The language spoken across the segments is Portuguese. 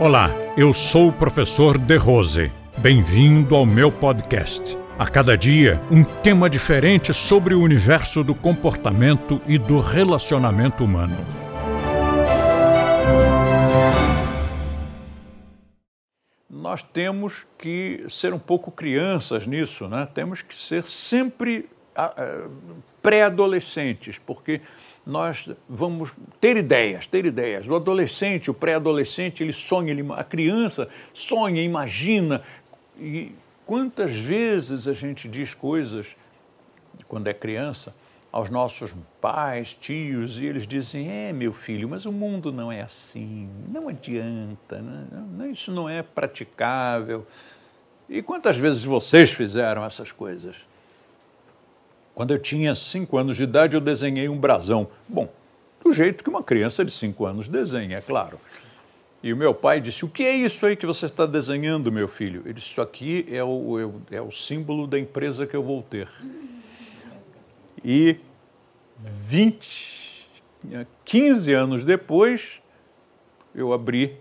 Olá, eu sou o professor De Rose. Bem-vindo ao meu podcast. A cada dia, um tema diferente sobre o universo do comportamento e do relacionamento humano. Nós temos que ser um pouco crianças nisso, né? Temos que ser sempre pré-adolescentes, porque nós vamos ter ideias, ter ideias. O adolescente, o pré-adolescente, ele sonha, ele, a criança sonha, imagina. E quantas vezes a gente diz coisas, quando é criança, aos nossos pais, tios, e eles dizem: É, meu filho, mas o mundo não é assim, não adianta, né? isso não é praticável. E quantas vezes vocês fizeram essas coisas? Quando eu tinha cinco anos de idade, eu desenhei um brasão. Bom, do jeito que uma criança de cinco anos desenha, é claro. E o meu pai disse: O que é isso aí que você está desenhando, meu filho? Ele disse: Isso aqui é o, é o símbolo da empresa que eu vou ter. E 20, 15 anos depois, eu abri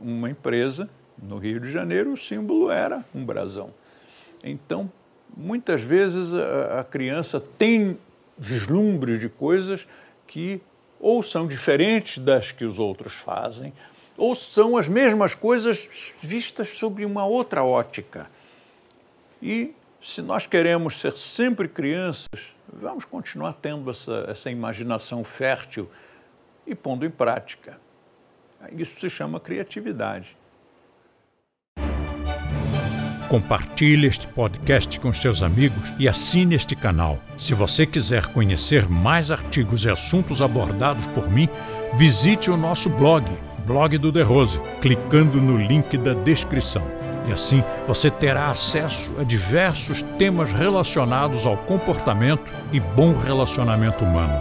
uma empresa no Rio de Janeiro, o símbolo era um brasão. Então, muitas vezes a, a criança tem vislumbres de coisas que ou são diferentes das que os outros fazem, ou são as mesmas coisas vistas sob uma outra ótica. E se nós queremos ser sempre crianças, vamos continuar tendo essa, essa imaginação fértil e pondo em prática. Isso se chama criatividade. Compartilhe este podcast com seus amigos e assine este canal. Se você quiser conhecer mais artigos e assuntos abordados por mim, visite o nosso blog, Blog do The Rose, clicando no link da descrição. E assim você terá acesso a diversos temas relacionados ao comportamento e bom relacionamento humano.